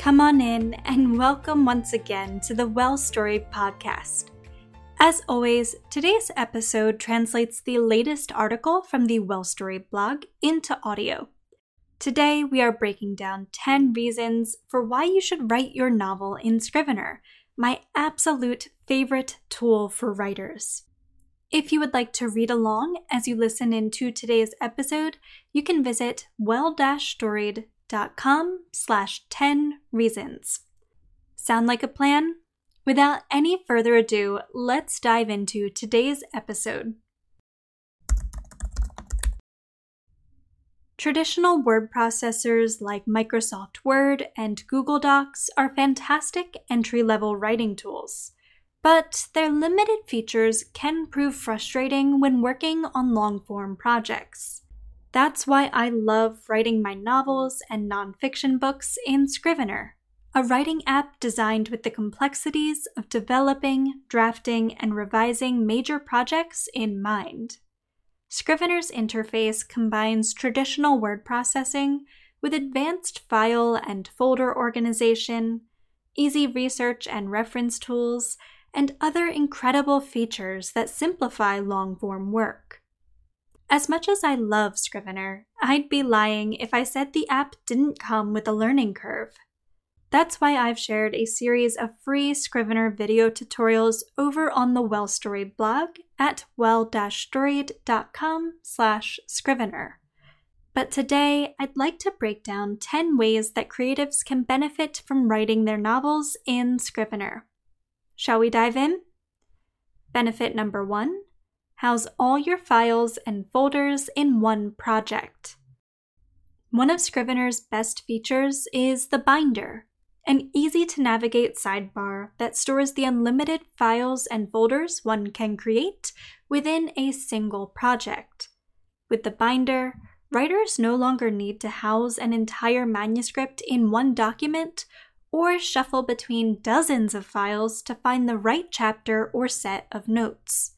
Come on in and welcome once again to the Well Storied podcast. As always, today's episode translates the latest article from the Well Storied blog into audio. Today, we are breaking down 10 reasons for why you should write your novel in Scrivener, my absolute favorite tool for writers. If you would like to read along as you listen into today's episode, you can visit well-storied.com com slash 10 reasons. Sound like a plan? Without any further ado, let's dive into today's episode. Traditional word processors like Microsoft Word and Google Docs are fantastic entry level writing tools, but their limited features can prove frustrating when working on long form projects. That's why I love writing my novels and nonfiction books in Scrivener, a writing app designed with the complexities of developing, drafting, and revising major projects in mind. Scrivener's interface combines traditional word processing with advanced file and folder organization, easy research and reference tools, and other incredible features that simplify long form work. As much as I love Scrivener, I'd be lying if I said the app didn't come with a learning curve. That's why I've shared a series of free Scrivener video tutorials over on the Well Storied blog at well-storied.com slash scrivener. But today, I'd like to break down 10 ways that creatives can benefit from writing their novels in Scrivener. Shall we dive in? Benefit number one house all your files and folders in one project. One of Scrivener's best features is the Binder, an easy to navigate sidebar that stores the unlimited files and folders one can create within a single project. With the Binder, writers no longer need to house an entire manuscript in one document or shuffle between dozens of files to find the right chapter or set of notes.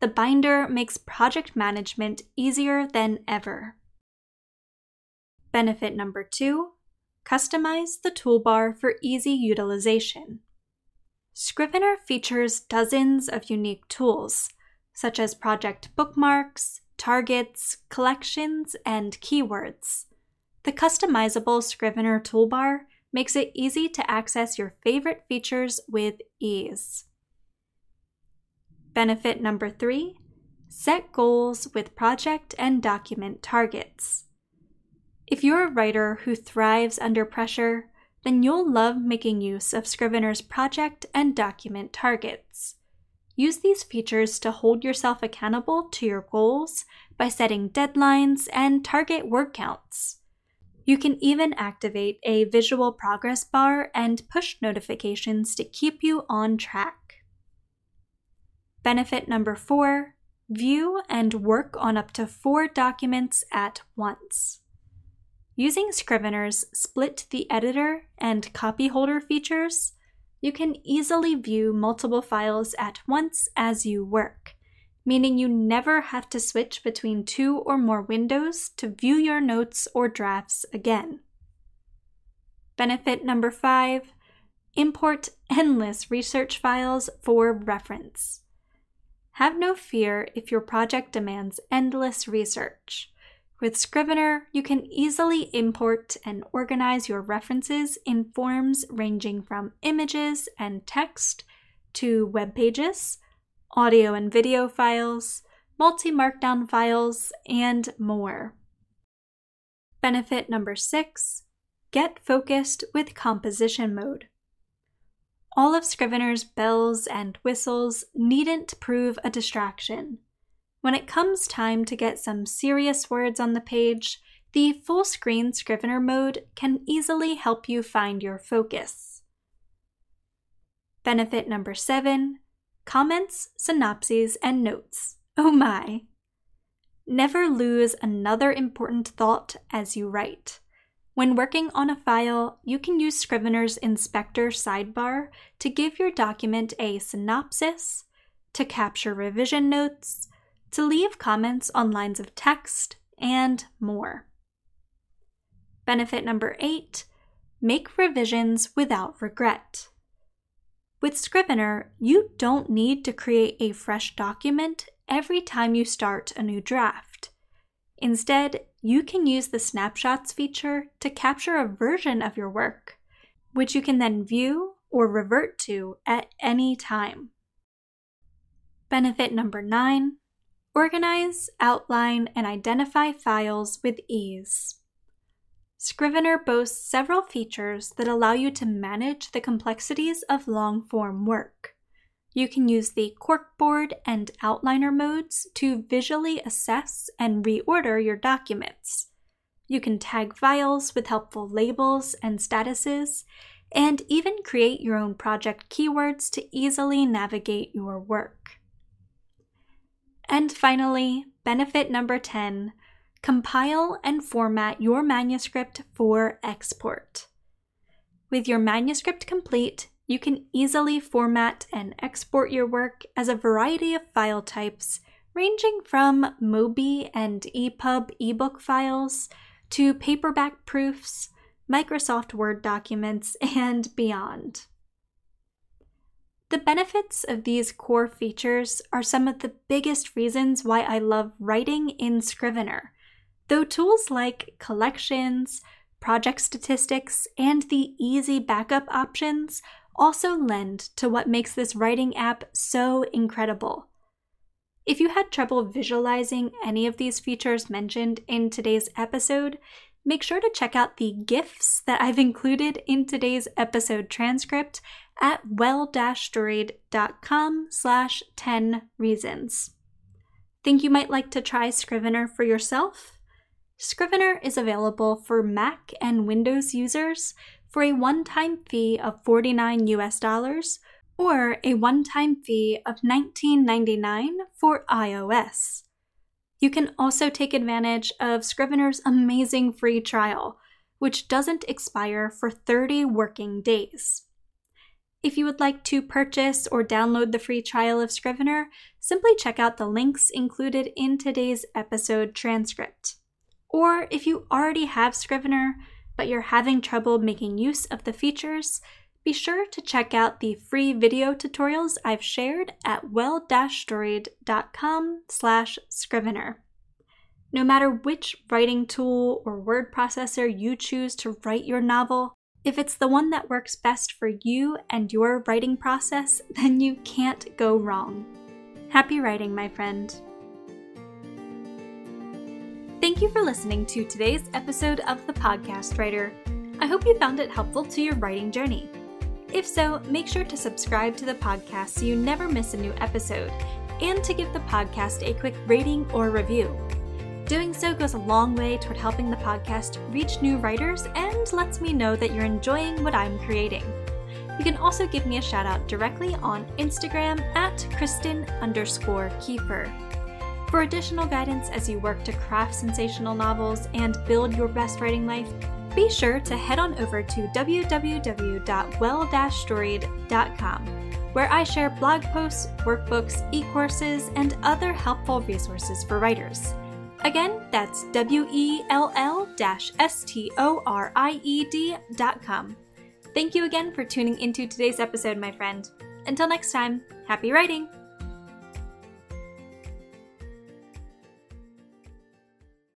The binder makes project management easier than ever. Benefit number two customize the toolbar for easy utilization. Scrivener features dozens of unique tools, such as project bookmarks, targets, collections, and keywords. The customizable Scrivener toolbar makes it easy to access your favorite features with ease. Benefit number three set goals with project and document targets. If you're a writer who thrives under pressure, then you'll love making use of Scrivener's project and document targets. Use these features to hold yourself accountable to your goals by setting deadlines and target word counts. You can even activate a visual progress bar and push notifications to keep you on track. Benefit number four view and work on up to four documents at once. Using Scrivener's split the editor and copy holder features, you can easily view multiple files at once as you work, meaning you never have to switch between two or more windows to view your notes or drafts again. Benefit number five import endless research files for reference. Have no fear if your project demands endless research. With Scrivener, you can easily import and organize your references in forms ranging from images and text to web pages, audio and video files, multi markdown files, and more. Benefit number six get focused with composition mode. All of Scrivener's bells and whistles needn't prove a distraction. When it comes time to get some serious words on the page, the full screen Scrivener mode can easily help you find your focus. Benefit number seven comments, synopses, and notes. Oh my! Never lose another important thought as you write. When working on a file, you can use Scrivener's Inspector sidebar to give your document a synopsis, to capture revision notes, to leave comments on lines of text, and more. Benefit number eight make revisions without regret. With Scrivener, you don't need to create a fresh document every time you start a new draft. Instead, you can use the snapshots feature to capture a version of your work, which you can then view or revert to at any time. Benefit number nine organize, outline, and identify files with ease. Scrivener boasts several features that allow you to manage the complexities of long form work. You can use the corkboard and outliner modes to visually assess and reorder your documents. You can tag files with helpful labels and statuses, and even create your own project keywords to easily navigate your work. And finally, benefit number 10 compile and format your manuscript for export. With your manuscript complete, you can easily format and export your work as a variety of file types, ranging from MOBI and EPUB ebook files to paperback proofs, Microsoft Word documents, and beyond. The benefits of these core features are some of the biggest reasons why I love writing in Scrivener though tools like collections, project statistics, and the easy backup options also lend to what makes this writing app so incredible. If you had trouble visualizing any of these features mentioned in today's episode, make sure to check out the GIFs that I've included in today's episode transcript at well-storied.com slash 10 reasons. Think you might like to try Scrivener for yourself? Scrivener is available for Mac and Windows users for a one-time fee of 49 US dollars or a one-time fee of 19.99 for iOS. You can also take advantage of Scrivener's amazing free trial, which doesn't expire for 30 working days. If you would like to purchase or download the free trial of Scrivener, simply check out the links included in today's episode transcript. Or if you already have Scrivener, but you're having trouble making use of the features, be sure to check out the free video tutorials I've shared at well-storied.com slash scrivener. No matter which writing tool or word processor you choose to write your novel, if it's the one that works best for you and your writing process, then you can't go wrong. Happy writing, my friend. Thank you for listening to today's episode of The Podcast Writer. I hope you found it helpful to your writing journey. If so, make sure to subscribe to the podcast so you never miss a new episode, and to give the podcast a quick rating or review. Doing so goes a long way toward helping the podcast reach new writers and lets me know that you're enjoying what I'm creating. You can also give me a shout out directly on Instagram at Kristen underscore Kieffer. For additional guidance as you work to craft sensational novels and build your best writing life, be sure to head on over to www.well-storied.com, where I share blog posts, workbooks, e courses, and other helpful resources for writers. Again, that's W E L L S T O R I E D.com. Thank you again for tuning into today's episode, my friend. Until next time, happy writing!